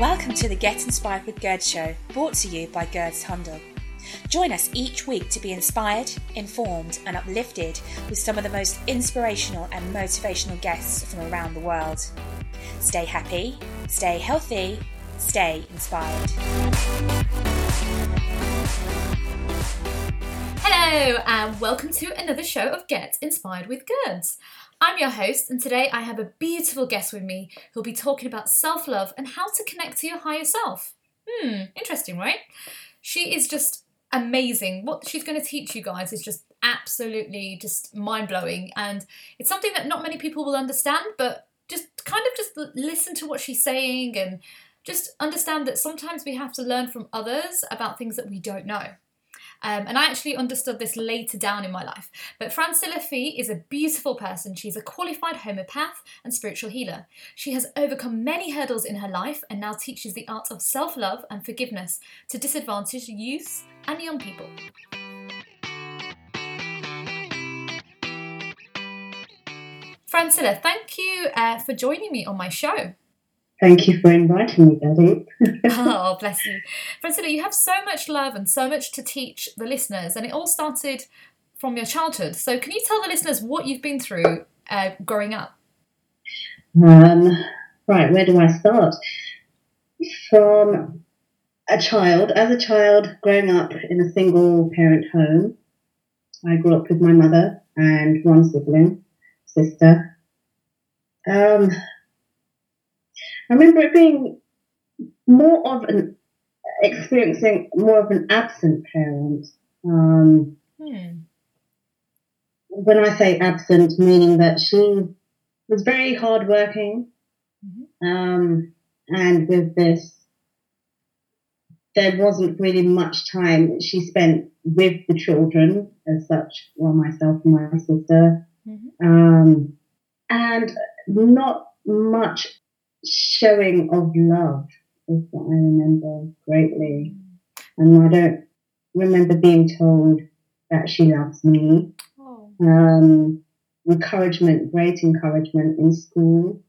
Welcome to the Get Inspired with Gerd show, brought to you by Gerd's Handel. Join us each week to be inspired, informed, and uplifted with some of the most inspirational and motivational guests from around the world. Stay happy, stay healthy, stay inspired. Hello, and welcome to another show of Get Inspired with Gerds. I'm your host, and today I have a beautiful guest with me who'll be talking about self love and how to connect to your higher self. Hmm, interesting, right? She is just amazing. What she's going to teach you guys is just absolutely just mind blowing, and it's something that not many people will understand, but just kind of just listen to what she's saying and just understand that sometimes we have to learn from others about things that we don't know. Um, and I actually understood this later down in my life. But Francillia Fyffe is a beautiful person. She's a qualified homeopath and spiritual healer. She has overcome many hurdles in her life and now teaches the art of self love and forgiveness to disadvantaged youths and young people. Francillia, thank you uh, for joining me on my show. Thank you for inviting me, Daddy. oh, bless you. Francillia, you have so much love and so much to teach the listeners, and it all started from your childhood. So, can you tell the listeners what you've been through uh, growing up? Um, right, where do I start? From a child, as a child growing up in a single parent home, I grew up with my mother and one sibling, sister. Um, I remember it being more of an experiencing more of an absent parent. Um, hmm. When I say absent, meaning that she was very hardworking, mm-hmm. um, and with this, there wasn't really much time she spent with the children as such, well, myself and my sister, mm-hmm. um, and not much showing of love is what I remember greatly. And I don't remember being told that she loves me. Oh. Um, encouragement, great encouragement in school.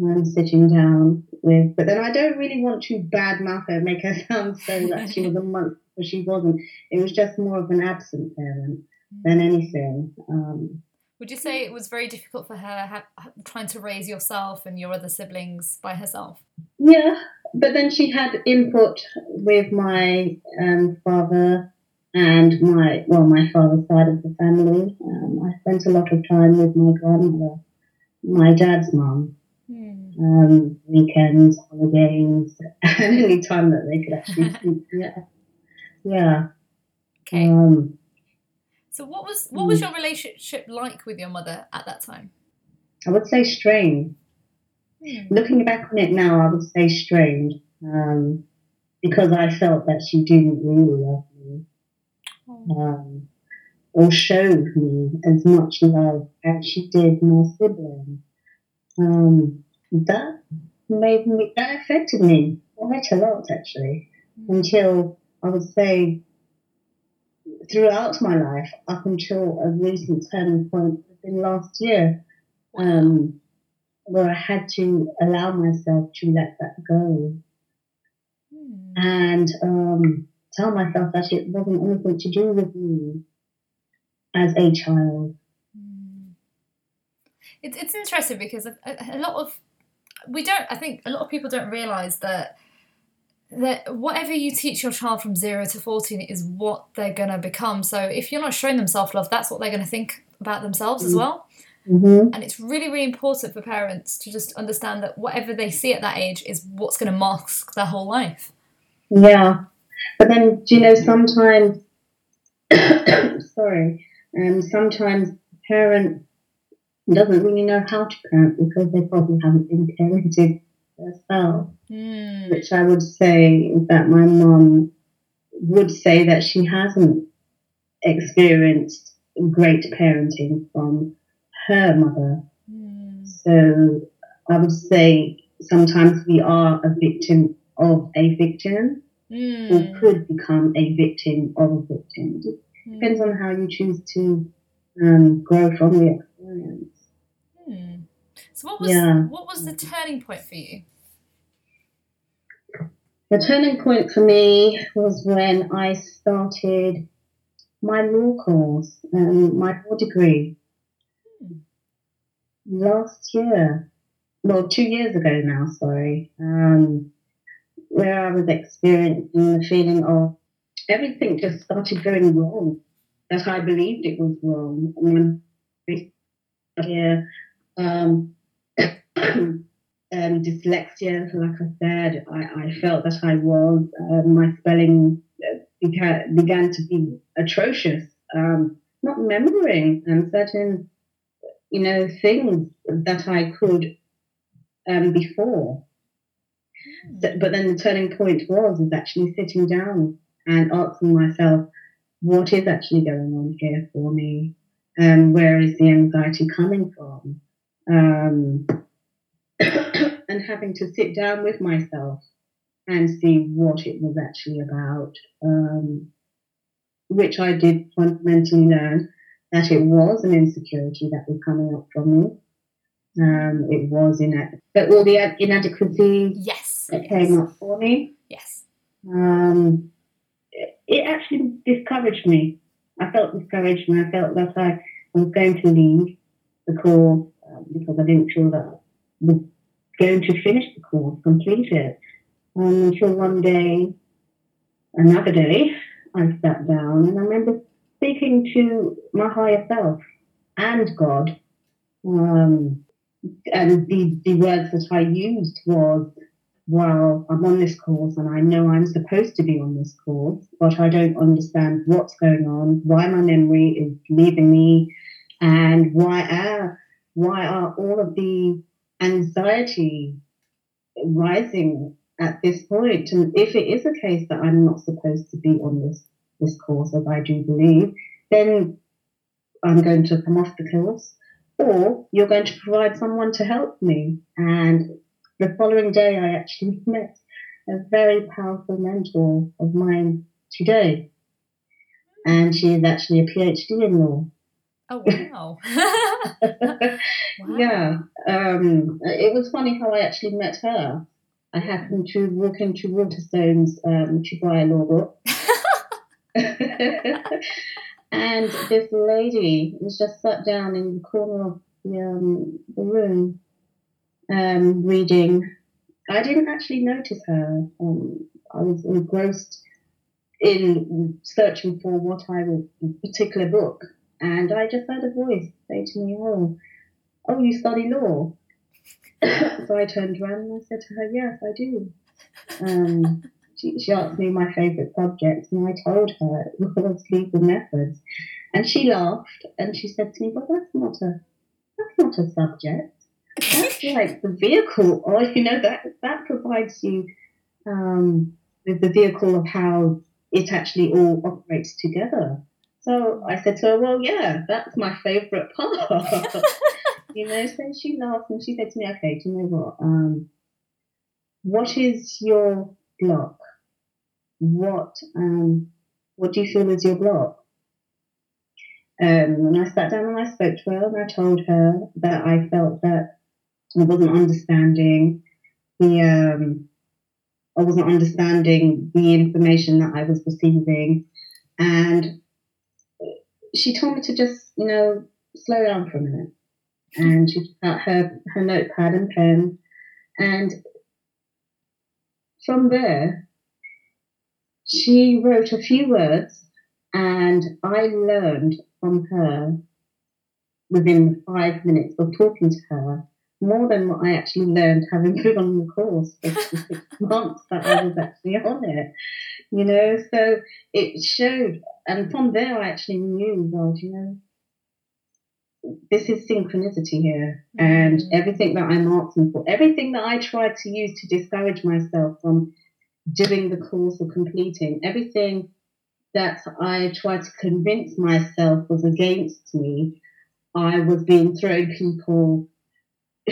I'm sitting down with, but then I don't really want to badmouth her, make her sound so that she was a month, but she wasn't. It was just more of an absent parent than anything. Um, would you say it was very difficult for her ha- trying to raise yourself and your other siblings by herself? Yeah, but then she had input with my um, father and my well, my father's side of the family. Um, I spent a lot of time with my grandmother, my dad's mum. Hmm. Um, weekends, holidays, and any time that they could actually speak. Yeah, yeah. Okay. Um, so what was what was hmm. your relationship like with your mother at that time? I would say strained. Hmm. Looking back on it now, I would say strained um, because I felt that she didn't really love me oh. um, or show me as much love as she did my sibling. Um, that made me that affected me quite a lot actually hmm. until I would say throughout my life up until a recent turning point in last year, um, where I had to allow myself to let that go hmm. and um, tell myself that it wasn't anything to do with me as a child. Hmm. It's, it's interesting because a, a lot of we don't I think a lot of people don't realize that that whatever you teach your child from zero to 14 is what they're going to become. So if you're not showing them self love, that's what they're going to think about themselves mm-hmm. as well. Mm-hmm. And it's really, really important for parents to just understand that whatever they see at that age is what's going to mask their whole life. Yeah. But then, do you know, sometimes, sorry, um, sometimes parent doesn't really know how to parent because they probably haven't been parented herself, mm. which I would say that my mom would say that she hasn't experienced great parenting from her mother. Mm. So I would say sometimes we are a victim of a victim mm. or could become a victim of a victim. It hmm. depends on how you choose to um, grow from the experience. So what was yeah. what was the turning point for you? The turning point for me was when I started my law course, um, my law degree, last year. Well, two years ago now, sorry. Um, where I was experiencing the feeling of everything just started going wrong, that I believed it was wrong. And here, um, um, dyslexia, like I said, I, I felt that I was. Um, my spelling uh, began, began to be atrocious. Um, not remembering and certain, you know, things that I could um, before. Mm. So, but then the turning point was is actually sitting down and asking myself, what is actually going on here for me? And where is the anxiety coming from? Um, and having to sit down with myself and see what it was actually about, um, which I did fundamentally learn that it was an insecurity that was coming up from me. Um, it was inadequate, but all the inadequacies yes, that came up for me. Yes. Um, it, actually discouraged me. I felt discouraged and I felt that I was going to leave the course um, because I didn't feel that was going to finish the course, complete it. Until one day, another day, I sat down and I remember speaking to my higher self and God. Um, and the, the words that I used was, well, I'm on this course and I know I'm supposed to be on this course, but I don't understand what's going on, why my memory is leaving me, and why are, why are all of the anxiety rising at this point. And if it is a case that I'm not supposed to be on this, this course, as I do believe, then I'm going to come off the course, or you're going to provide someone to help me. And the following day, I actually met a very powerful mentor of mine today. And she is actually a PhD in law. Oh wow! wow. Yeah, um, it was funny how I actually met her. I happened to walk into Waterstones um, to buy a law book, and this lady was just sat down in the corner of the, um, the room, um, reading. I didn't actually notice her. Um, I was engrossed in searching for what I was, a particular book and I just heard a voice say to me, Oh, oh, you study law? so I turned around and I said to her, Yes, I do. Um, she, she asked me my favourite subject, and I told her it was legal methods. And she laughed and she said to me, Well, that's not a that's not a subject. That's like the vehicle, or you know, that that provides you um, with the vehicle of how it actually all operates together. So I said to her, Well, yeah, that's my favourite part. you know, so she laughed and she said to me, Okay, do you know what? Um, what is your block? What um, what do you feel is your block? Um, and I sat down and I spoke to her and I told her that I felt that I wasn't understanding the um, I wasn't understanding the information that I was receiving, and she told me to just, you know, slow down for a minute. And she out her, her notepad and pen. And from there, she wrote a few words, and I learned from her within five minutes of talking to her more than what I actually learned having been on the course for six months that I was actually on it. You know, so it showed, and from there I actually knew, well, you know, this is synchronicity here, mm-hmm. and everything that I'm asking for, everything that I tried to use to discourage myself from doing the course or completing, everything that I tried to convince myself was against me, I was being thrown people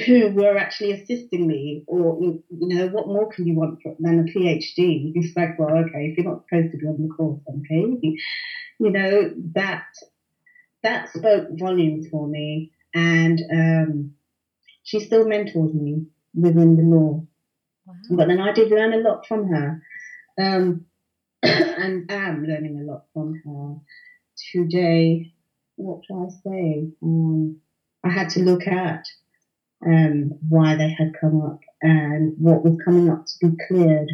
who were actually assisting me, or you know, what more can you want than a PhD? It's like, well, okay, if you're not supposed to be on the course, okay, you know that that spoke volumes for me, and um, she still mentors me within the law. Wow. But then I did learn a lot from her. Um, and am learning a lot from her. Today, what do I say? Um, I had to look at um, why they had come up and what was coming up to be cleared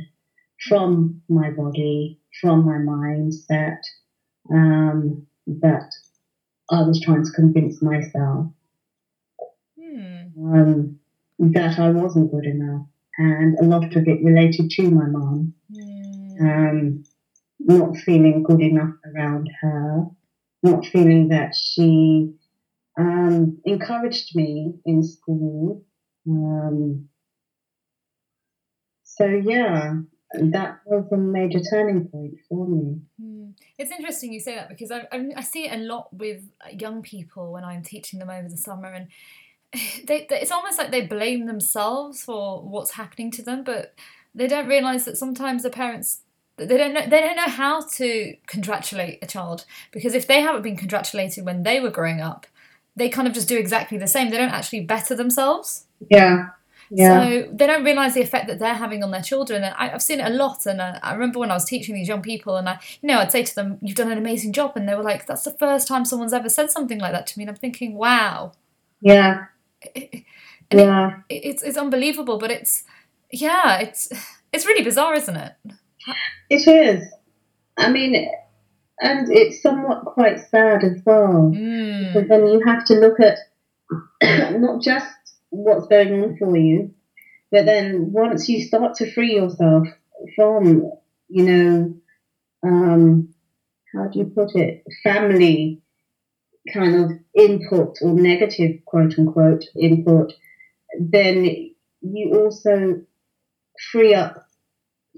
from my body, from my mindset, um, that I was trying to convince myself hmm. um, that I wasn't good enough. And a lot of it related to my mom. Hmm. Um, not feeling good enough around her, not feeling that she um, encouraged me in school. Um, so, yeah, that was a major turning point for me. Hmm. It's interesting you say that because I, I, I, see it a lot with young people when I'm teaching them over the summer, and they, they, it's almost like they blame themselves for what's happening to them, but they don't realize that sometimes the parents they don't know they don't know how to congratulate a child because if they haven't been congratulated when they were growing up, they kind of just do exactly the same. They don't actually better themselves. Yeah. Yeah. So they don't realize the effect that they're having on their children. And I, have seen it a lot. And I, I, remember when I was teaching these young people, and I, you know, I'd say to them, "You've done an amazing job," and they were like, "That's the first time someone's ever said something like that to me." And I'm thinking, "Wow." Yeah. It, yeah. It, it's it's unbelievable, but it's yeah, it's it's really bizarre, isn't it? It is. I mean, and it's somewhat quite sad as well. Mm. Because then you have to look at not just what's going on for you, but then once you start to free yourself from, you know, um, how do you put it, family kind of input or negative quote unquote input, then you also free up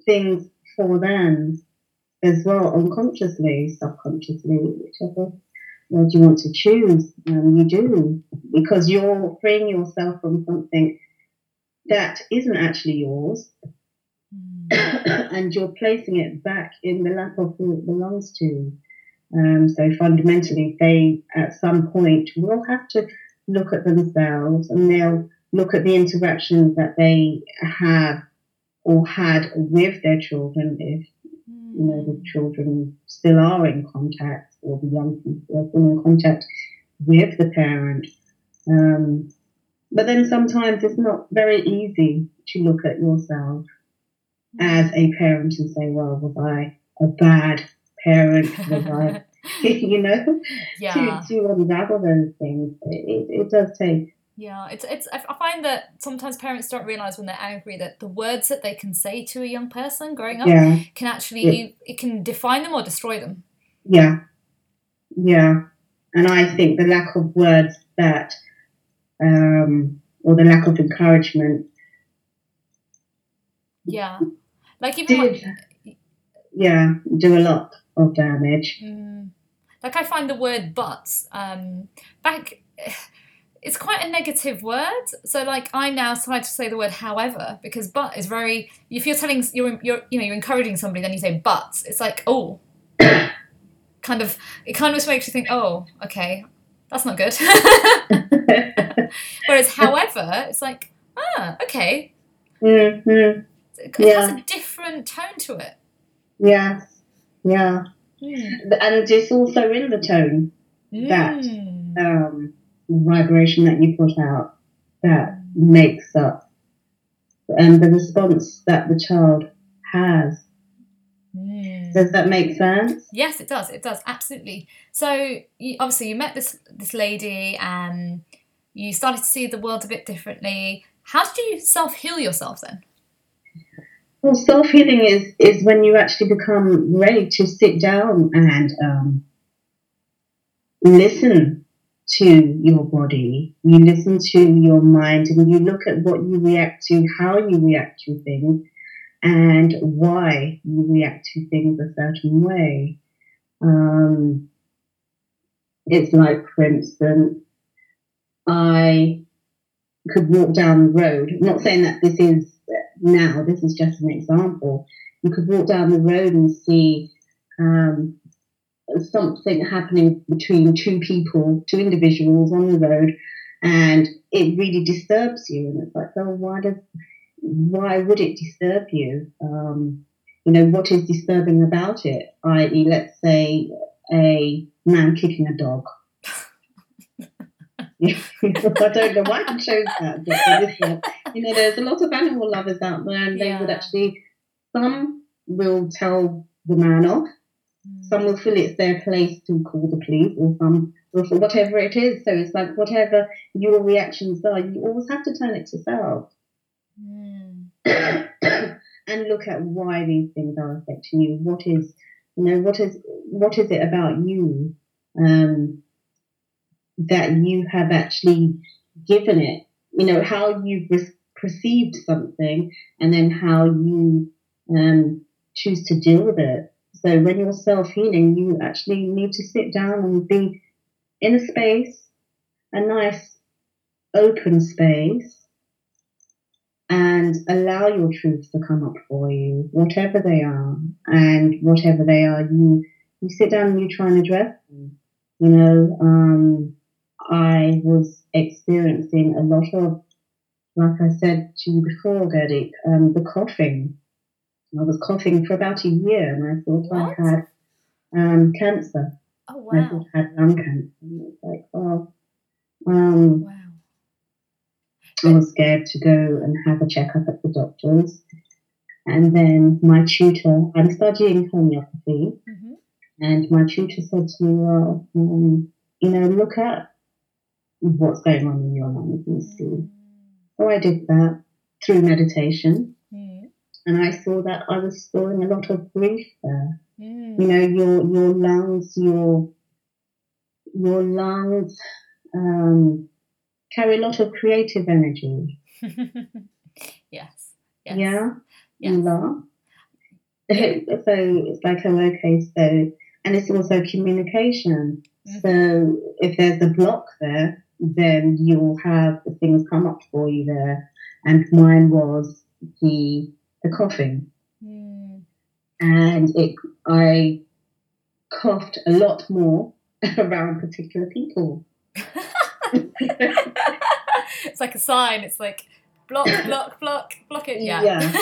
things for them as well, unconsciously, subconsciously, whichever word you want to choose, um, you do, because you're freeing yourself from something that isn't actually yours, mm. and you're placing it back in the lap of who it belongs to. Um, so fundamentally, they at some point will have to look at themselves and they'll look at the interactions that they have or had with their children if you know the children still are in contact or the young people are still in contact with the parent. Um, but then sometimes it's not very easy to look at yourself as a parent and say, well, was I a bad parent? Was I, you know, yeah. to, to unravel those things. It, it does take yeah, it's it's. I find that sometimes parents don't realize when they're angry that the words that they can say to a young person growing up yeah. can actually yeah. it can define them or destroy them. Yeah, yeah, and I think the lack of words that, um, or the lack of encouragement. Yeah, like even did, like, yeah, do a lot of damage. Mm, like I find the word "but" um, back it's quite a negative word. So like I now try to say the word however because but is very if you're telling you're you're you know you're encouraging somebody then you say but it's like oh kind of it kind of makes you think oh okay that's not good. Whereas however it's like ah okay. Mm-hmm. It yeah. has a different tone to it. Yeah, yeah, mm. and it's also in the tone mm. that um, vibration that you put out that makes up and the response that the child has. Mm. Does that make sense? Yes, it does. It does absolutely. So you, obviously, you met this this lady, and you started to see the world a bit differently. How did you self heal yourself then? Well, self healing is is when you actually become ready to sit down and um, listen to your body, you listen to your mind, and you look at what you react to, how you react to things, and why you react to things a certain way. Um, it's like, for instance, I could walk down the road. I'm not saying that this is now, this is just an example. You could walk down the road and see um, something happening between two people, two individuals on the road, and it really disturbs you. And it's like, oh, why does why would it disturb you? Um, you know, what is disturbing about it? I.e., let's say a man kicking a dog. I don't know why I chose that, but you know, there's a lot of animal lovers out there, and they would actually. Some will tell the man off. Some will feel it's their place to call the police, or some will feel whatever it is. So it's like whatever your reactions are, you always have to turn it to self. Mm. and look at why these things are affecting you. What is, you know, what is what is it about you um, that you have actually given it? You know, how you've re- perceived something, and then how you um, choose to deal with it. So when you're self healing, you actually need to sit down and be in a space, a nice open space, and allow your truths to come up for you, whatever they are. And whatever they are, you, you sit down and you try and address them. You know, um, I was experiencing a lot of, like I said to you before, Gerdik, um, the coughing. I was coughing for about a year and I thought what? I had um, cancer. Oh, wow. I thought I had lung cancer. And it was like, oh. Um, wow. I was scared to go and have a checkup at the doctor's. And then my tutor, I'm studying homeopathy, mm-hmm. and my tutor said to me, Well, um, you know, look at what's going on in your lungs and see. Mm. So I did that through meditation. And I saw that I was storing a lot of grief there. Mm. You know, your your lungs, your your lungs um, carry a lot of creative energy. yes. yes. Yeah. Yes. so it's like, oh, okay, so, and it's also communication. Mm-hmm. So if there's a block there, then you'll have the things come up for you there. And mine was the the coughing. Mm. And it I coughed a lot more around particular people. it's like a sign. It's like block, block, block, block it. Yeah. Yeah. so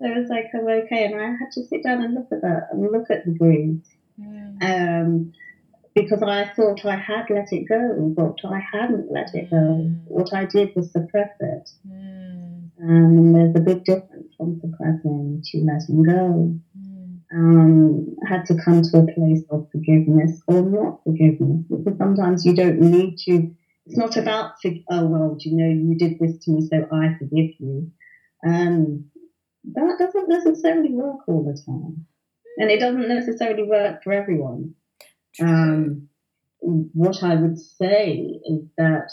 it was like, I'm okay. And I had to sit down and look at that and look at the breeze. Mm. Um, because I thought I had let it go, but I hadn't let it go. Mm. What I did was suppress it. Mm. Um, there's a big difference from suppressing to letting go. Mm um, had to come to a place of forgiveness or not forgiveness because sometimes you don't need to. It's not about oh well, you know you did this to me, so I forgive you. Um, that doesn't necessarily work all the time, and it doesn't necessarily work for everyone. Um, what I would say is that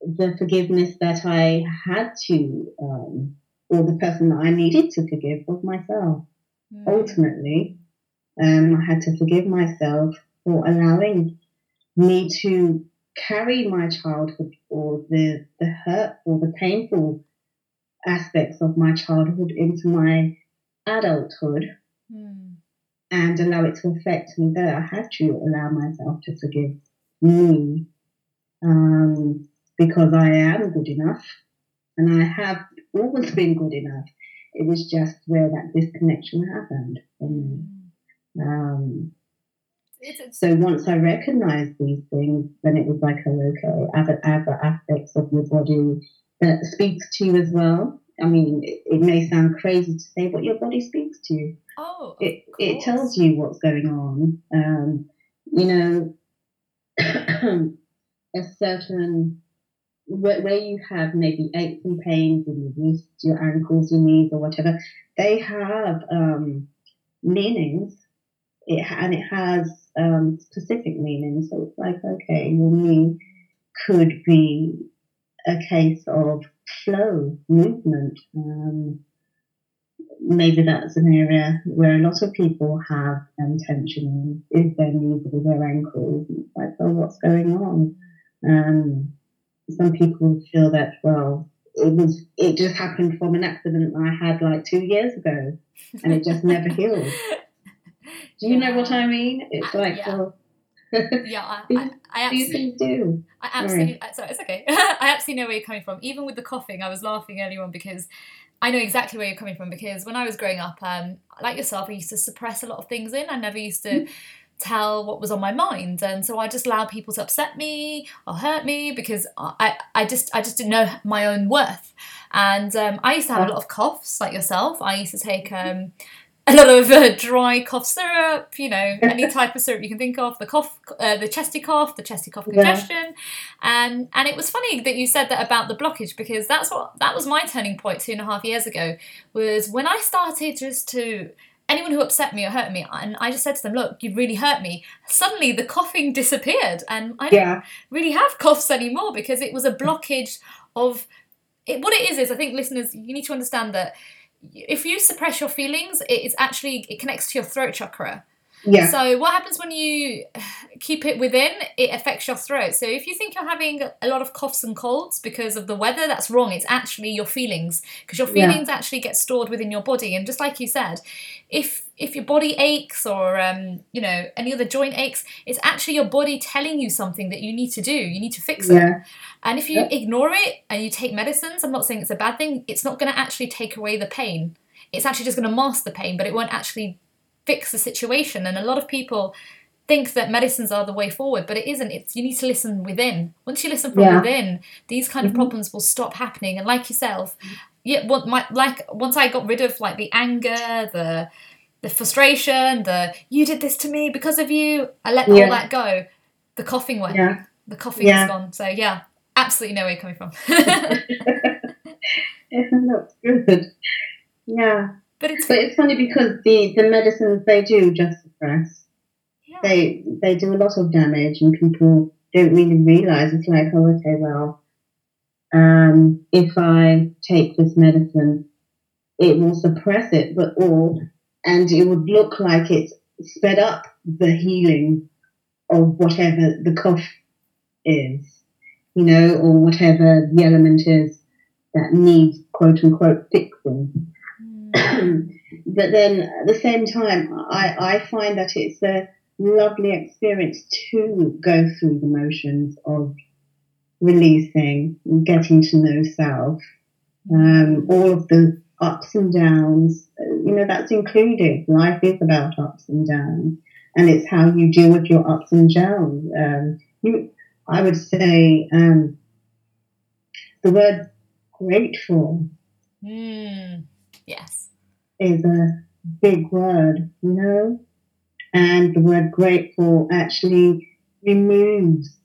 the forgiveness that I had to, um, or the person that I needed to forgive was myself. Mm. Ultimately, um, I had to forgive myself for allowing me to carry my childhood or the, the hurt or the painful aspects of my childhood into my adulthood mm. And allow it to affect me there. I had to allow myself to forgive me um, because I am good enough and I have always been good enough. It was just where that disconnection happened. And, um, so once I recognized these things, then it was like, oh, okay, other, other aspects of your body that speaks to you as well. I mean, it, it, may sound crazy to say, but your body speaks to you. Oh, it, it tells you what's going on. Um, you know, a certain where, where you have maybe aches and pains in your wrists, your ankles, your knees, or whatever, they have um, meanings. It and it has um, specific meanings. So it's like, okay, your knee could be a case of flow, movement. Um, maybe that's an area where a lot of people have um, tension in is their knees or their ankles. It's like, oh, what's going on? Um, some people feel that well it was it just happened from an accident I had like two years ago and it just never healed. Do you yeah. know what I mean? It's uh, like yeah. well yeah, I, I, I absolutely do. I absolutely. Sorry, sorry it's okay. I absolutely know where you're coming from. Even with the coughing, I was laughing earlier on because I know exactly where you're coming from. Because when I was growing up, um, like yourself, I used to suppress a lot of things in. I never used to. Mm tell what was on my mind and so I just allowed people to upset me or hurt me because I, I just I just didn't know my own worth and um, I used to have a lot of coughs like yourself I used to take um, a lot of uh, dry cough syrup you know any type of syrup you can think of the cough uh, the chesty cough the chesty cough congestion yeah. and and it was funny that you said that about the blockage because that's what that was my turning point two and a half years ago was when I started just to anyone who upset me or hurt me, and I just said to them, "Look, you've really hurt me." Suddenly, the coughing disappeared, and I don't yeah. really have coughs anymore because it was a blockage of it. What it is is, I think listeners, you need to understand that if you suppress your feelings, it is actually it connects to your throat chakra. Yeah. So what happens when you keep it within? It affects your throat. So if you think you're having a lot of coughs and colds because of the weather, that's wrong. It's actually your feelings because your feelings yeah. actually get stored within your body. And just like you said, if if your body aches or um, you know any other joint aches, it's actually your body telling you something that you need to do. You need to fix yeah. it. And if you yeah. ignore it and you take medicines, I'm not saying it's a bad thing. It's not going to actually take away the pain. It's actually just going to mask the pain, but it won't actually fix the situation. And a lot of people think that medicines are the way forward, but it isn't. It's you need to listen within. Once you listen from yeah. within, these kind of mm-hmm. problems will stop happening. And like yourself, yeah, what my like once I got rid of like the anger, the the frustration, the you did this to me because of you, I let yeah. all that go. The coughing went. Yeah. The coughing yeah. is gone. So yeah, absolutely know where you're coming from. That's good. Yeah. But it's but it's funny because the the medicines they do just suppress. Yeah. They they do a lot of damage, and people don't really realize. It's like, oh, okay, well, um, if I take this medicine, it will suppress it, but all, and it would look like it's sped up the healing of whatever the cough is, you know, or whatever the element is that needs quote unquote fixing. But then at the same time, I, I find that it's a lovely experience to go through the motions of releasing, getting to know self, um, all of the ups and downs. You know, that's included. Life is about ups and downs, and it's how you deal with your ups and downs. Um, you, I would say um, the word grateful. Mm, yes is a big word, you know? And the word grateful actually removes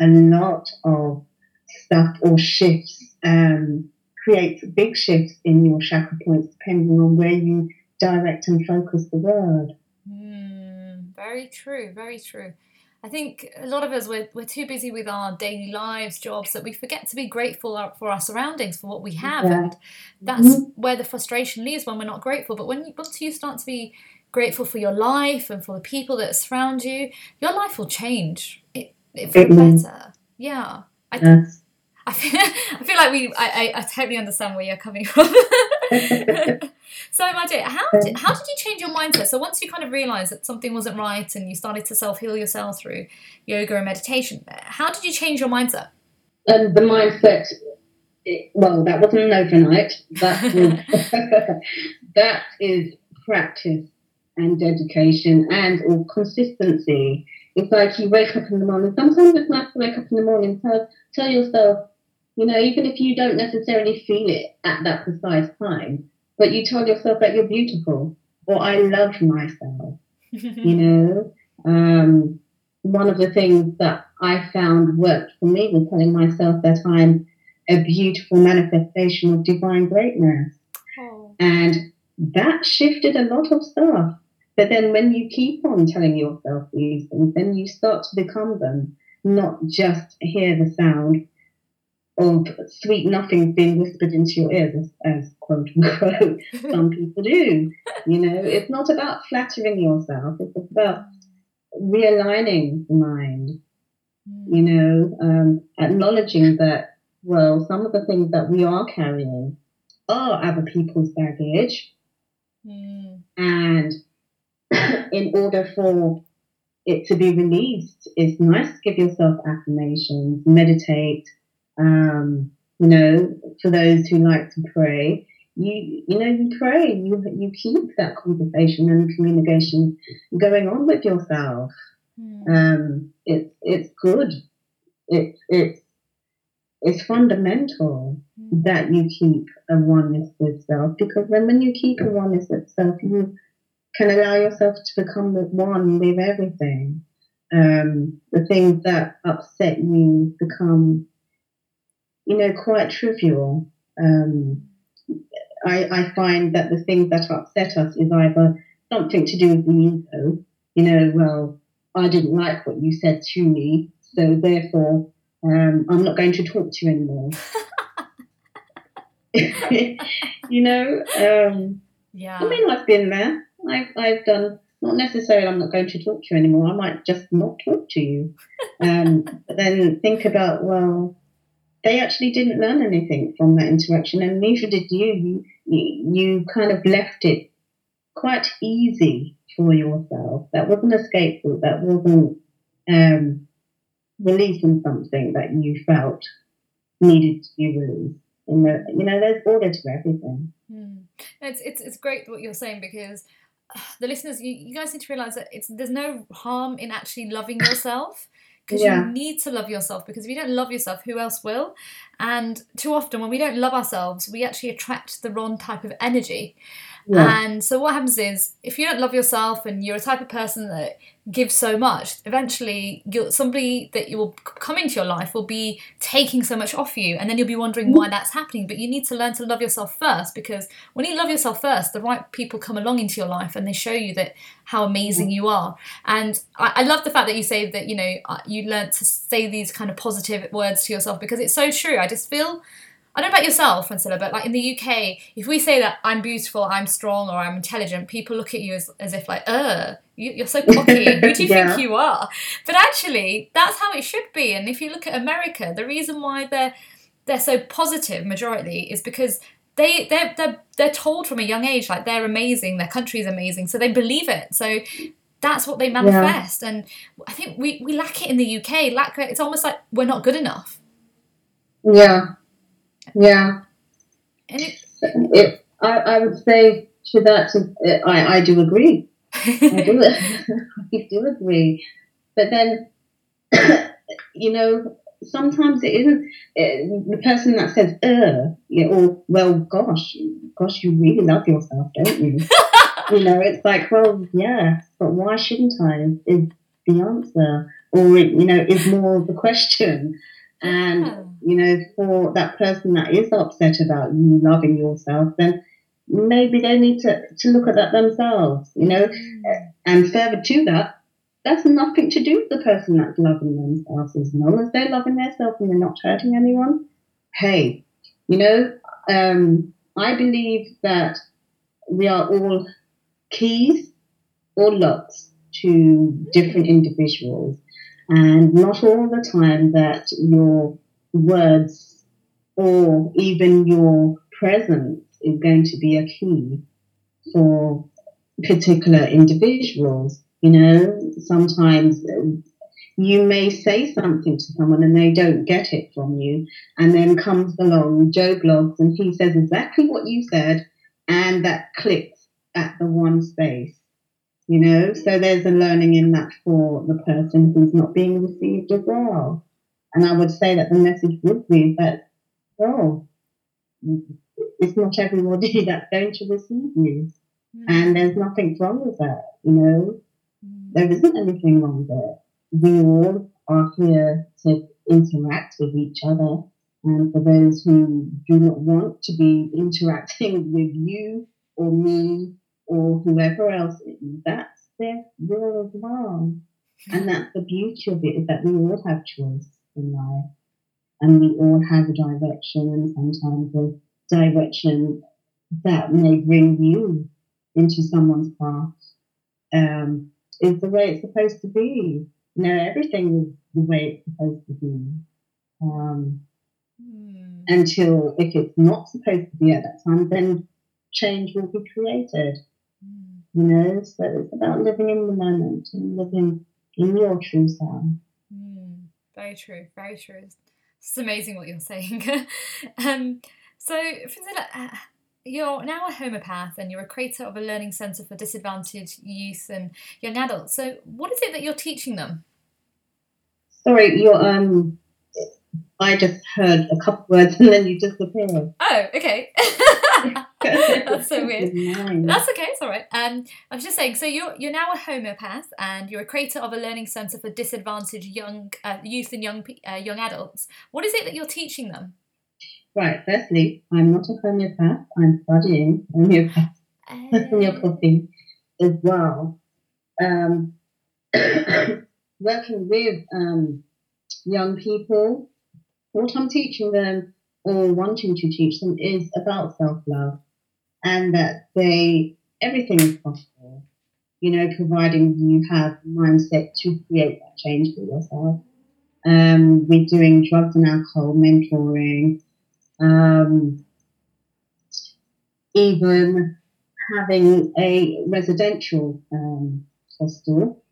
a lot of stuff or shifts, um, creates big shifts in your chakra points depending on where you direct and focus the word. Mm, very true, very true. I think a lot of us we're, we're too busy with our daily lives, jobs that we forget to be grateful for our surroundings for what we have, yeah. and that's mm-hmm. where the frustration leaves when we're not grateful. But when you, once you start to be grateful for your life and for the people that surround you, your life will change. It it feels better. Yeah. I, yes. I feel, I feel like we I, I, I totally understand where you're coming from. so, Majid, how did, how did you change your mindset? So, once you kind of realized that something wasn't right and you started to self heal yourself through yoga and meditation, how did you change your mindset? Um, the mindset, well, that wasn't an overnight. That was, that is practice and dedication and or consistency. It's like you wake up in the morning. Sometimes it's nice to wake up in the morning. Tell tell yourself, you know, even if you don't necessarily feel it at that precise time, but you tell yourself that you're beautiful or I love myself. you know, um, one of the things that I found worked for me was telling myself that I'm a beautiful manifestation of divine greatness. Oh. And that shifted a lot of stuff. But then when you keep on telling yourself these things, then you start to become them, not just hear the sound of sweet nothings being whispered into your ears, as, as quote unquote some people do. You know, it's not about flattering yourself, it's about realigning the mind, you know, um, acknowledging that, well, some of the things that we are carrying are other people's baggage. Mm. And in order for it to be released. It's nice to give yourself affirmations, meditate. Um, you know, for those who like to pray, you you know you pray, you you keep that conversation and communication going on with yourself. Mm. Um, it's it's good. It's it's it's fundamental mm. that you keep a oneness with self because then when you keep a oneness with self, you can allow yourself to become one with everything. Um, the things that upset you become, you know, quite trivial. Um, I, I find that the things that upset us is either something to do with the ego, you know, well, I didn't like what you said to me, so therefore um, I'm not going to talk to you anymore. you know, um, yeah. I mean, I've been there. I've, I've done, not necessarily I'm not going to talk to you anymore. I might just not talk to you. Um, but then think about, well, they actually didn't learn anything from that interaction, and neither did you. You, you kind of left it quite easy for yourself. That wasn't a scapegoat. That wasn't um, releasing something that you felt needed to be released. You know, you know, there's order to everything. Mm. It's, it's it's great what you're saying because the listeners, you, you guys need to realize that it's there's no harm in actually loving yourself because yeah. you need to love yourself because if you don't love yourself who else will and too often when we don't love ourselves we actually attract the wrong type of energy yeah. And so what happens is, if you don't love yourself and you're a type of person that gives so much, eventually somebody that you will come into your life will be taking so much off you, and then you'll be wondering why that's happening. But you need to learn to love yourself first, because when you love yourself first, the right people come along into your life and they show you that how amazing you are. And I, I love the fact that you say that you know uh, you learn to say these kind of positive words to yourself because it's so true. I just feel I don't know about yourself, Francillia, but like in the UK, if we say that I'm beautiful, I'm strong, or I'm intelligent, people look at you as, as if like, uh, you, are so cocky. Who do you yeah. think you are? But actually, that's how it should be. And if you look at America, the reason why they're they're so positive, majority, is because they they're they're they're told from a young age like they're amazing, their country is amazing, so they believe it. So that's what they manifest. Yeah. And I think we we lack it in the UK. Lack it. It's almost like we're not good enough. Yeah. Yeah. It, it, I, I would say to that, I, I do agree. I do, I do agree. But then, you know, sometimes it isn't it, the person that says, uh, or, well, gosh, gosh, you really love yourself, don't you? you know, it's like, well, yeah, but why shouldn't I? Is the answer. Or, you know, is more of the question. And, you know, for that person that is upset about you loving yourself, then maybe they need to, to look at that themselves, you know. Mm. And further to that, that's nothing to do with the person that's loving themselves. As long as they're loving themselves and they're not hurting anyone, hey, you know, um, I believe that we are all keys or locks to different individuals. And not all the time that your words or even your presence is going to be a key for particular individuals. You know, sometimes you may say something to someone and they don't get it from you, and then comes along Joe Blogs and he says exactly what you said, and that clicks at the one space you know? So there's a learning in that for the person who's not being received as well. And i would say that the message would be that oh it's not everybody that's going to receive you. Mm. and there's nothing wrong with that you know? Mm. there isn't anything wrong there. We all are here to interact with each other. And for those who do not want to be interacting with you or me or whoever else, that's their will as well. And that's the beauty of it is that we all have choice in life. And we all have a direction and sometimes a direction that may bring you into someone's path um, is the way it's supposed to be. You know, everything is the way it's supposed to be. Um, mm. Until if it's not supposed to be at that time, then change will be created. You know, so it's about living in the moment and living in your true self. Mm, very true, very true. It's amazing what you're saying. um, so, Francillia, uh, you're now a homeopath and you're a creator of a learning centre for disadvantaged youth and young adults. So, what is it that you're teaching them? Sorry, you're um. I just heard a couple words and then you disappeared. Oh, okay. That's so weird. That's okay. It's all right. Um, I was just saying. So you're you're now a homeopath and you're a creator of a learning centre for disadvantaged young uh, youth and young uh, young adults. What is it that you're teaching them? Right. Firstly, I'm not a homeopath. I'm studying homeopath, homeopathy as well. Um, working with um, young people, what I'm teaching them or wanting to teach them is about self love and that they everything is possible. You know, providing you have the mindset to create that change for yourself. Um, we're doing drugs and alcohol mentoring, um, even having a residential um, hostel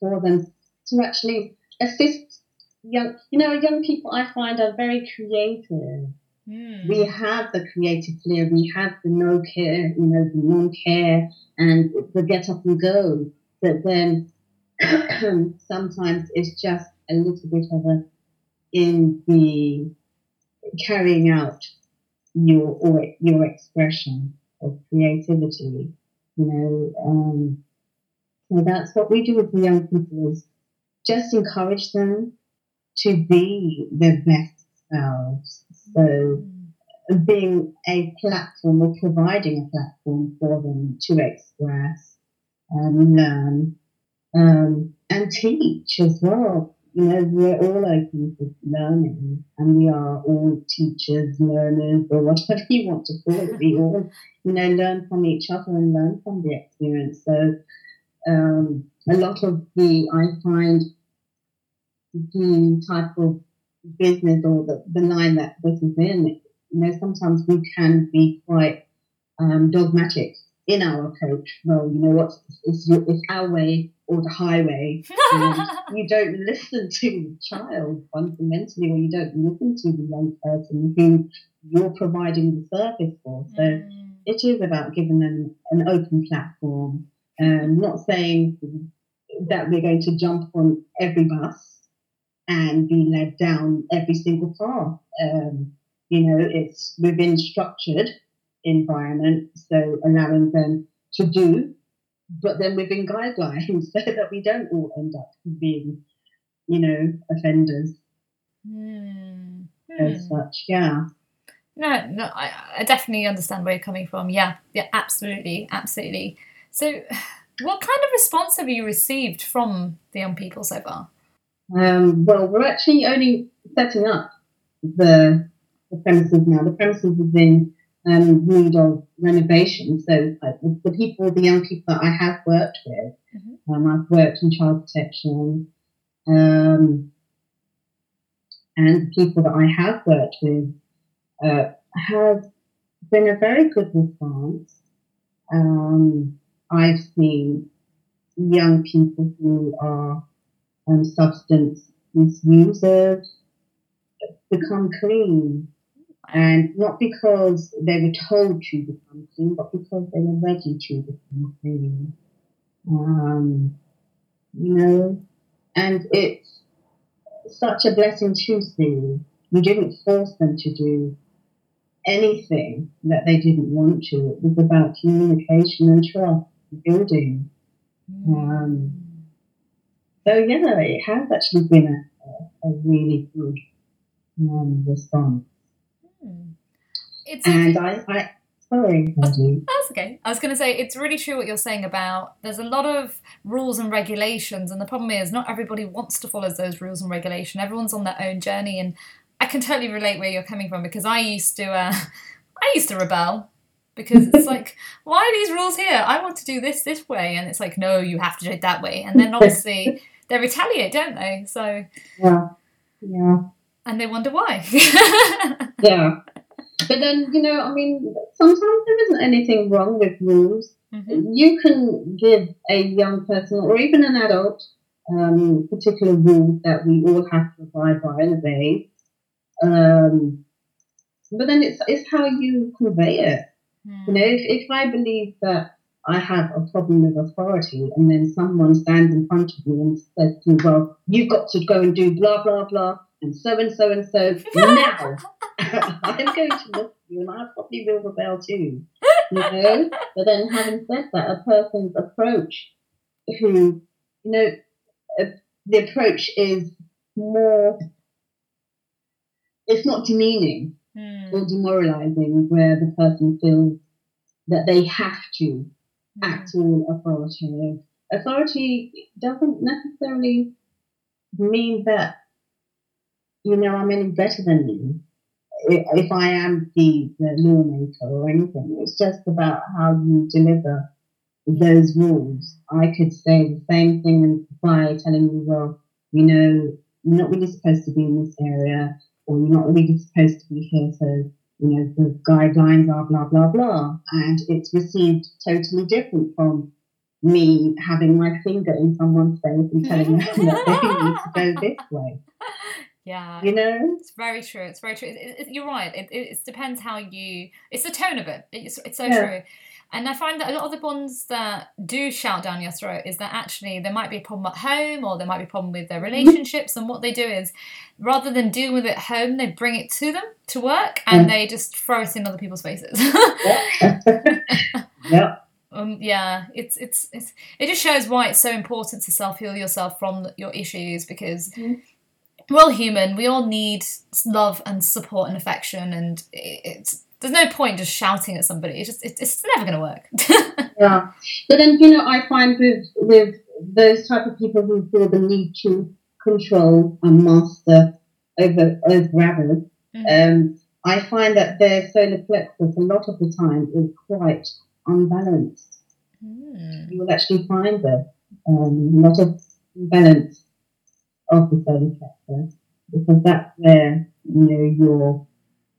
for them to actually assist young, you know, young people I find are very creative. Mm. We have the creative flair, we have the no care, you know, the non care and the get up and go. But then sometimes it's just a little bit of a in the carrying out your or your expression of creativity. You know, um, so that's what we do with the young people is just encourage them to be their best selves. So being a platform or providing a platform for them to express, and learn, um, and teach as well. You know, we're all open for learning and we are all teachers, learners, or whatever you want to call it. We all, you know, learn from each other and learn from the experience. So, um, a lot of the, I find, the type of business or the, the line that this is in, you know, sometimes we can be quite um, dogmatic in our approach. Well, you know what, it's, your, it's our way or the highway. you don't listen to the child fundamentally, or you don't listen to the young person who you're providing the service for. So mm. it is about giving them an open platform. Um, not saying that we're going to jump on every bus and be led down every single path. Um, you know, it's within structured environment, so allowing them to do, but then within guidelines so that we don't all end up being, you know, offenders mm. as hmm. such. Yeah. No, no, I, I definitely understand where you're coming from. Yeah, yeah, absolutely, absolutely. So, what kind of response have you received from the young people so far? Um, well, we're actually only setting up the, the premises now. The premises is in um, need of renovation. So the people, the young people that I have worked with, mm-hmm. um, I've worked in child protection, um, and the people that I have worked with uh, have been a very good response. Um, I've seen young people who are um, substance misusers become clean. And not because they were told to become clean, but because they were ready to become clean. Um, you know, and it's such a blessing to see. You didn't force them to do anything that they didn't want to. It was about communication and trust, building. Um, so yeah, it has actually been a, a really good um, response. Hmm. It's and I, I sorry, that's okay. I was going to say it's really true what you're saying about there's a lot of rules and regulations, and the problem is not everybody wants to follow those rules and regulation. Everyone's on their own journey, and I can totally relate where you're coming from because I used to, uh, I used to rebel because it's like why are these rules here i want to do this this way and it's like no you have to do it that way and then obviously they retaliate, don't they? So yeah, yeah, and they wonder why. yeah, but then you know, I mean, sometimes there isn't anything wrong with rules. Mm-hmm. You can give a young person or even an adult um, particular rules that we all have to abide by and obey. Um, but then it's it's how you convey it. Mm. You know, if, if I believe that I have a problem with authority, and then someone stands in front of me and says to me, "Well, you've got to go and do blah blah blah," and so and so and so now, I'm going to look at you, and I probably will rebel too. You know, but then having said that, a person's approach, who you know, uh, the approach is more. It's not demeaning mm. or demoralizing, where the person feels that they have to Hmm. act all authoritative. Authority doesn't necessarily mean that, you know, I'm any better than you. If I am the, the lawmaker or anything, it's just about how you deliver those rules. I could say the same thing by telling you, well, you know, you're not really supposed to be in this area, or you're not really supposed to be here, so you know, the guidelines are blah, blah, blah. And it's received totally different from me having my finger in someone's face and telling them that they need to go this way. Yeah, you know, it's very true. It's very true. It, it, you're right. It, it, depends how you. It's the tone of it. It's, it's so yeah. true. And I find that a lot of the bonds that do shout down your throat is that actually there might be a problem at home or there might be a problem with their mm-hmm. relationships. and what they do is rather than deal with it at home, they bring it to them to work and mm. they just throw it in other people's faces. yeah. Um, yeah, it's, it's it's it just shows why it's so important to self heal yourself from your issues because mm. we're all human. We all need love and support and affection, and it's there's no point just shouting at somebody. It's just it's, it's never going to work. yeah, but then you know I find with with those type of people who feel the need to control and master over over others, mm-hmm. um, I find that their solar plexus a lot of the time is quite unbalanced. Mm. You will actually find that um, a lot of imbalance of the solar plexus because that's where you know your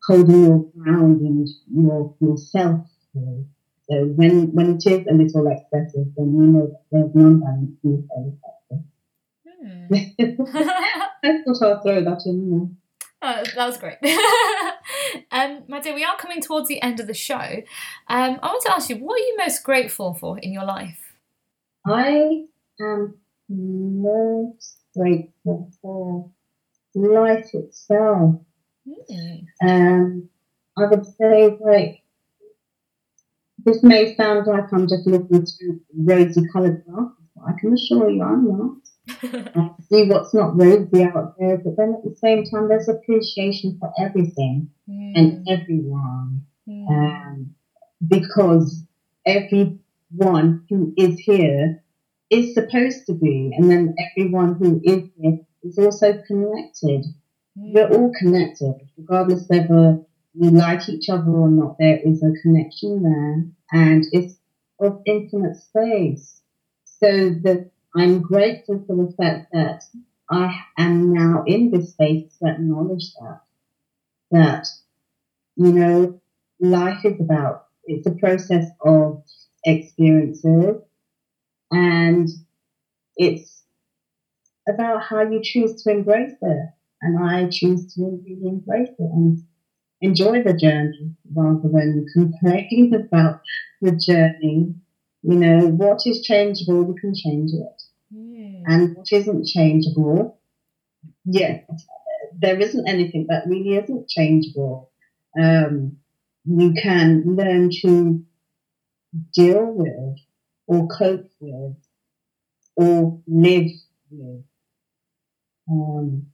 holding your ground and your yourself. So when when it is a little excessive, then you know that there's non-balance in the hmm. I thought I'll throw that in Oh, that was great. um, my dear, we are coming towards the end of the show. Um, I want to ask you, what are you most grateful for in your life? I am most grateful for life itself. Mm. Um, I would say like this may sound like I'm just looking through rosy coloured glasses, but I can assure you I'm not. I see what's not rosy out there, but then at the same time, there's appreciation for everything mm. and everyone. Mm. Um, because everyone who is here is supposed to be, and then everyone who is here is also connected we're all connected, regardless whether we like each other or not. There is a connection there, and it's of infinite space. So that I'm grateful for the fact that I am now in this space to acknowledge that that you know life is about it's a process of experiences and it's about how you choose to embrace it and I choose to really embrace it and enjoy the journey rather than complain about the journey. You know, what is changeable, we can change it. Mm. And what isn't changeable, yeah, there isn't anything that really isn't changeable. Um, you can learn to deal with or cope with or live with. Um,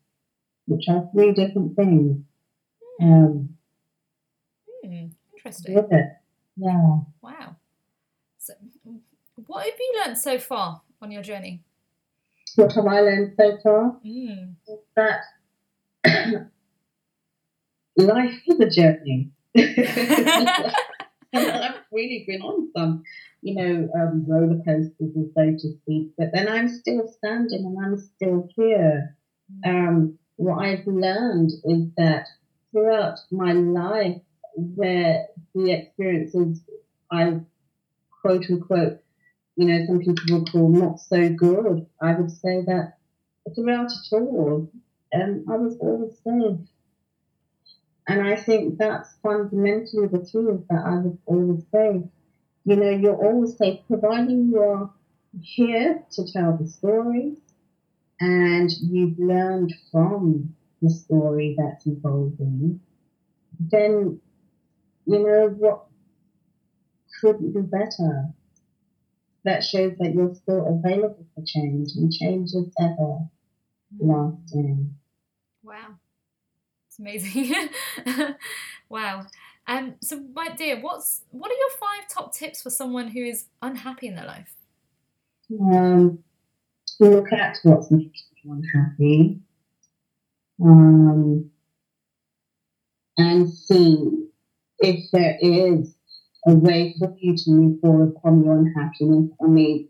which are three different things. Um, hmm, interesting. With it. Yeah. Wow. So, what have you learned so far on your journey? What have I learned so far? Mm. That life is a journey. I've really been on some, you know, um, roller coasters, so to speak. But then I'm still standing and I'm still here. Hmm. Um, what I've learned is that throughout my life, where the experiences I've quote unquote you know, some people will call not so good, I would say that throughout it all, um, I was always safe. And I think that's fundamentally the truth that I was always safe. You know, you're always safe, providing you're here to tell the story and you've learned from the story that's evolving, then, you know, what could be better? That shows that you're still available for change and change is ever lasting. Wow. It's amazing. wow. Um, so, my dear, what's what are your five top tips for someone who is unhappy in their life? Um, look at what's making you unhappy, um, and see if there is a way for you to move forward from your unhappiness. I mean,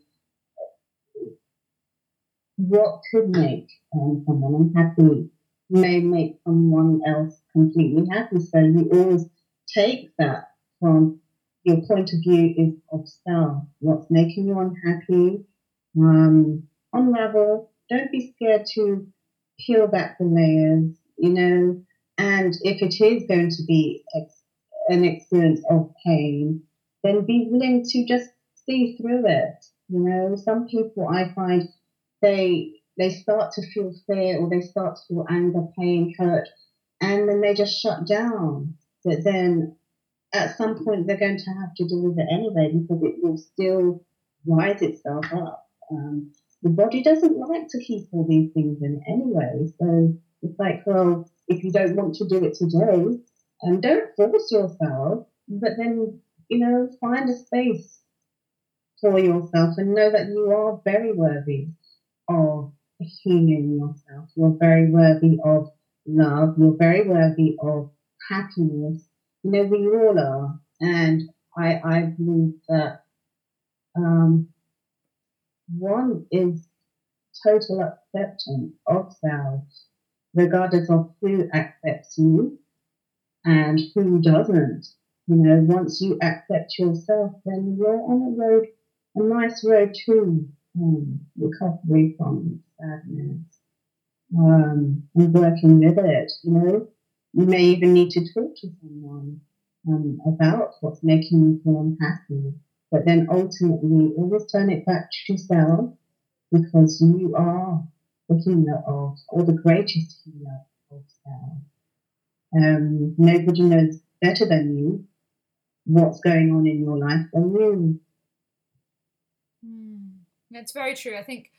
what could make um, someone unhappy may make someone else completely happy. So you always take that from your point of view is of self. What's making you unhappy? Um, unravel. Don't be scared to peel back the layers, you know. And if it is going to be ex- an experience of pain, then be willing to just see through it. You know, some people I find they they start to feel fear or they start to feel anger, pain, hurt, and then they just shut down. But then at some point they're going to have to deal with it anyway because it will still rise itself up. Um, the body doesn't like to keep all these things in anyway. So it's like, well, if you don't want to do it today, and um, don't force yourself, but then, you know, find a space for yourself and know that you are very worthy of healing yourself. You're very worthy of love. You're very worthy of happiness. You know, we all are. And I, I believe that um, one is total acceptance of self, regardless of who accepts you and who doesn't. You know, once you accept yourself, then you're on a road, a nice road to um, recovery from sadness um, and working with it. You know, you may even need to talk to someone um, about what's making you feel unhappy, but then ultimately always turn it back to yourself because you are the healer of, or the greatest healer of self. Um, nobody knows better than you what's going on in your life than you. Mm, it's very true. I think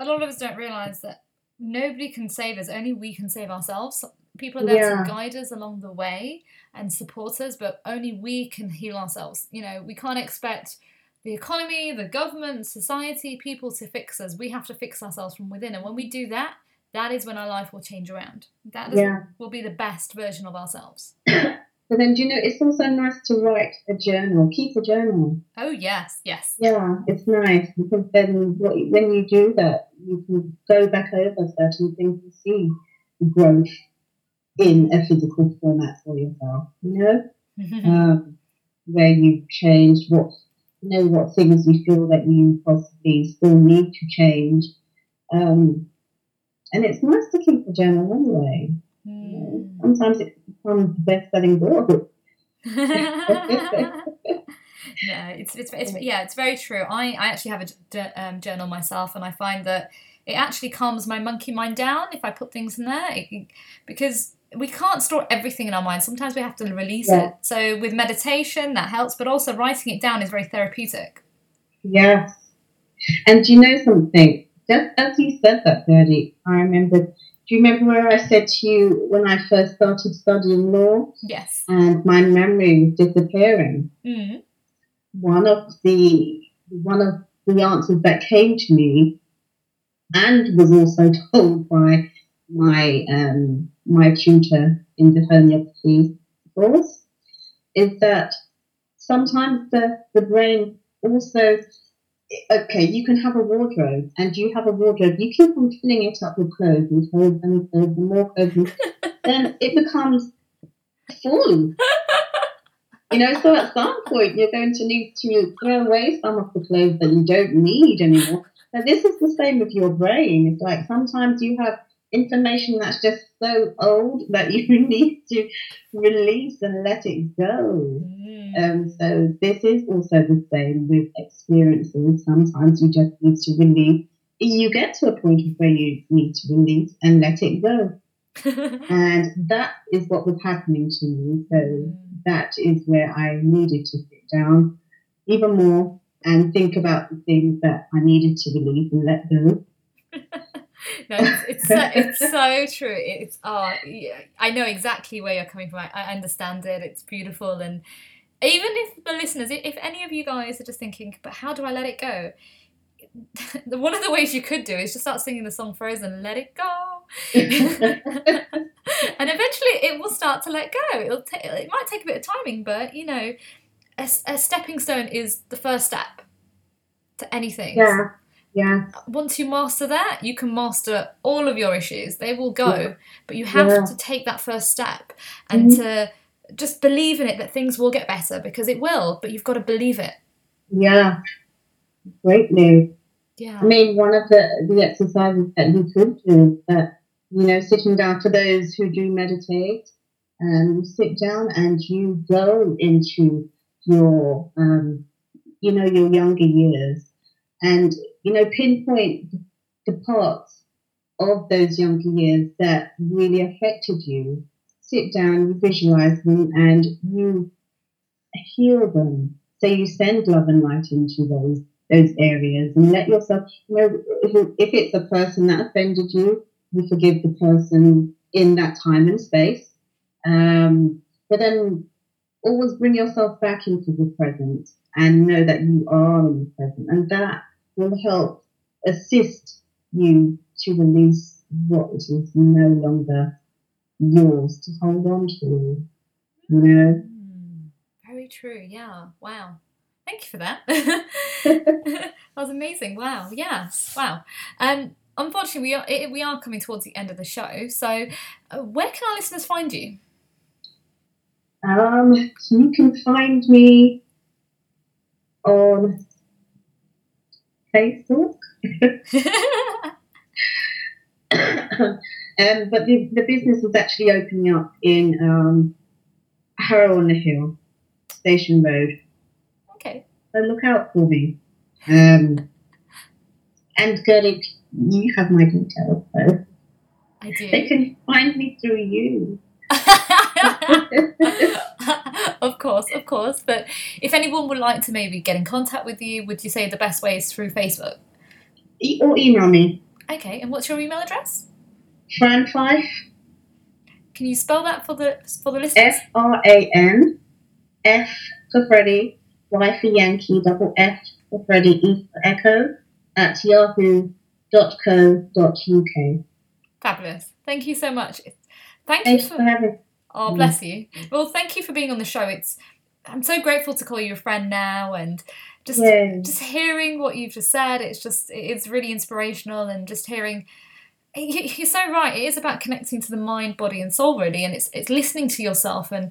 a lot of us don't realize that nobody can save us, only we can save ourselves. People are there yeah. to guide us along the way and support us, but only we can heal ourselves. You know, we can't expect the economy, the government, society, people to fix us. We have to fix ourselves from within. And when we do that, that is when our life will change around. That is, yeah. will be the best version of ourselves. But then, do you know, it's also nice to write a journal, keep a journal. Oh, yes, yes. Yeah, it's nice because then when you do that, you can go back over certain things and see growth in a physical format for yourself, you know? um, where you've changed, what, you know, what things you feel that you possibly still need to change. Um, and it's nice to keep a journal anyway. Mm. You know, sometimes it becomes the best-selling book. no, it's, it's, it's yeah, it's very true. I, I actually have a um, journal myself, and I find that it actually calms my monkey mind down if I put things in there, it, because we can't store everything in our mind. Sometimes we have to release yeah. it. So with meditation, that helps, but also writing it down is very therapeutic. Yes, and do you know something? Just as you said that, Birdie, I remember do you remember where I said to you when I first started studying law? Yes. And my memory was disappearing. Mm-hmm. One of the one of the answers that came to me, and was also told by my um, my tutor in the homeopathy course, is that sometimes the, the brain also okay, you can have a wardrobe, and you have a wardrobe. You keep on filling it up with clothes and clothes and clothes and more clothes, and then it becomes full. you know, so at some point you're going to need to throw away some of the clothes that you don't need anymore. So this is the same with your brain. It's like sometimes you have information that's just so old that you need to release and let it go. Mm. Um, so this is also the same with experiences. Sometimes you just need to release. You get to a point where you need to release and let it go. and that is what was happening to me. So mm. that is where I needed to sit down even more and think about the things that I needed to release and let go. no, it's, it's, so, it's so true. It's oh, yeah, I know exactly where you're coming from. I, I understand it. It's beautiful, and even if the listeners, if any of you guys are just thinking, but how do I let it go? One of the ways you could do is just start singing the song Frozen, let it go. and eventually it will start to let go. It'll ta- it might take a bit of timing, but you know, a, a stepping stone is the first step to anything. Yeah. Yeah. Once you master that, you can master all of your issues. They will go, yeah. but you have yeah. to take that first step and mm-hmm. to just believe in it that things will get better because it will, but you've got to believe it. Yeah. Great news. Yeah. I mean, one of the, the exercises that you could do that, you know, sitting down for those who do meditate, and you sit down and you go into your, um, you know, your younger years and you know, pinpoint the parts of those younger years that really affected you. Sit down, you visualize them, and you heal them. So you send love and light into those those areas, and let yourself. You know, if, if it's a person that offended you, you forgive the person in that time and space. Um, but then always bring yourself back into the present and know that you are in the present, and that will help assist you to release what is no longer yours to hold on to. You know? Mm, very true. Yeah. Wow. Thank you for that. that was amazing. Wow. Yes. Wow. Um, unfortunately, we are we are coming towards the end of the show. So, uh, where can our listeners find you? Um, you can find me on Facebook. um, but the, the business was actually opening up in um, Harrow on the Hill, Station Road. Okay. So look out for me. Um, and Gertie, you have my details, so I do. They can find me through you. of course, of course. But if anyone would like to maybe get in contact with you, would you say the best way is through Facebook? E- or email me. Okay, and what's your email address? Fran Fyffe. Can you spell that for the for the listeners? F R A N F for Freddie, Y for Yankee, double F for Freddie, E for Echo at yahoo.co.uk. Fabulous. Thank you so much. Thank Thanks you for, for having Oh, mm. bless you. Well, thank you for being on the show. It's I'm so grateful to call you a friend now, and just just hearing what you've just said. It's just it's really inspirational, and just hearing. You're so right. It is about connecting to the mind, body, and soul, really, and it's it's listening to yourself and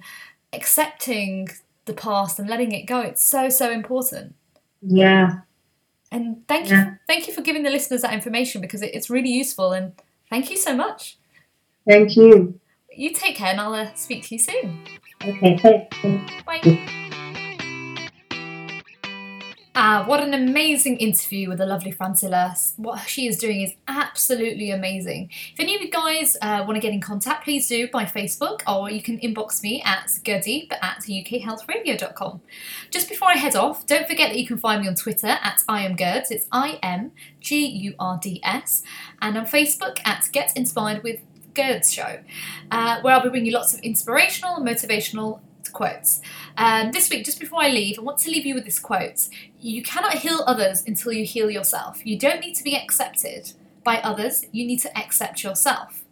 accepting the past and letting it go. It's so so important. Yeah. And thank yeah. you, thank you for giving the listeners that information because it, it's really useful. And thank you so much. Thank you you take care and I'll uh, speak to you soon. Okay, Bye. Ah, what an amazing interview with the lovely Francillia. What she is doing is absolutely amazing. If any of you guys uh, want to get in contact, please do by Facebook or you can inbox me at gurdeep at ukhealthradio.com. Just before I head off, don't forget that you can find me on Twitter at I am Gurds. It's I M G U R D S. And on Facebook at Get Inspired with Gurds show, uh, where I'll be bringing you lots of inspirational and motivational quotes. Um, this week, just before I leave, I want to leave you with this quote You cannot heal others until you heal yourself. You don't need to be accepted by others, you need to accept yourself.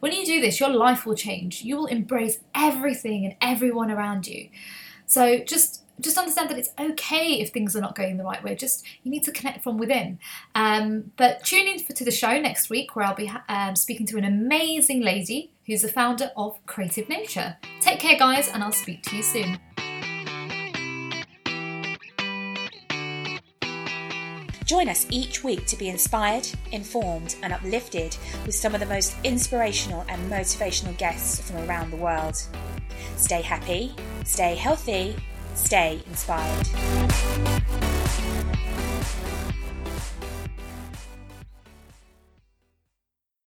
When you do this, your life will change. You will embrace everything and everyone around you. So just just understand that it's okay if things are not going the right way. Just you need to connect from within. Um, but tune in for, to the show next week where I'll be um, speaking to an amazing lady who's the founder of Creative Nature. Take care, guys, and I'll speak to you soon. Join us each week to be inspired, informed, and uplifted with some of the most inspirational and motivational guests from around the world. Stay happy, stay healthy stay inspired.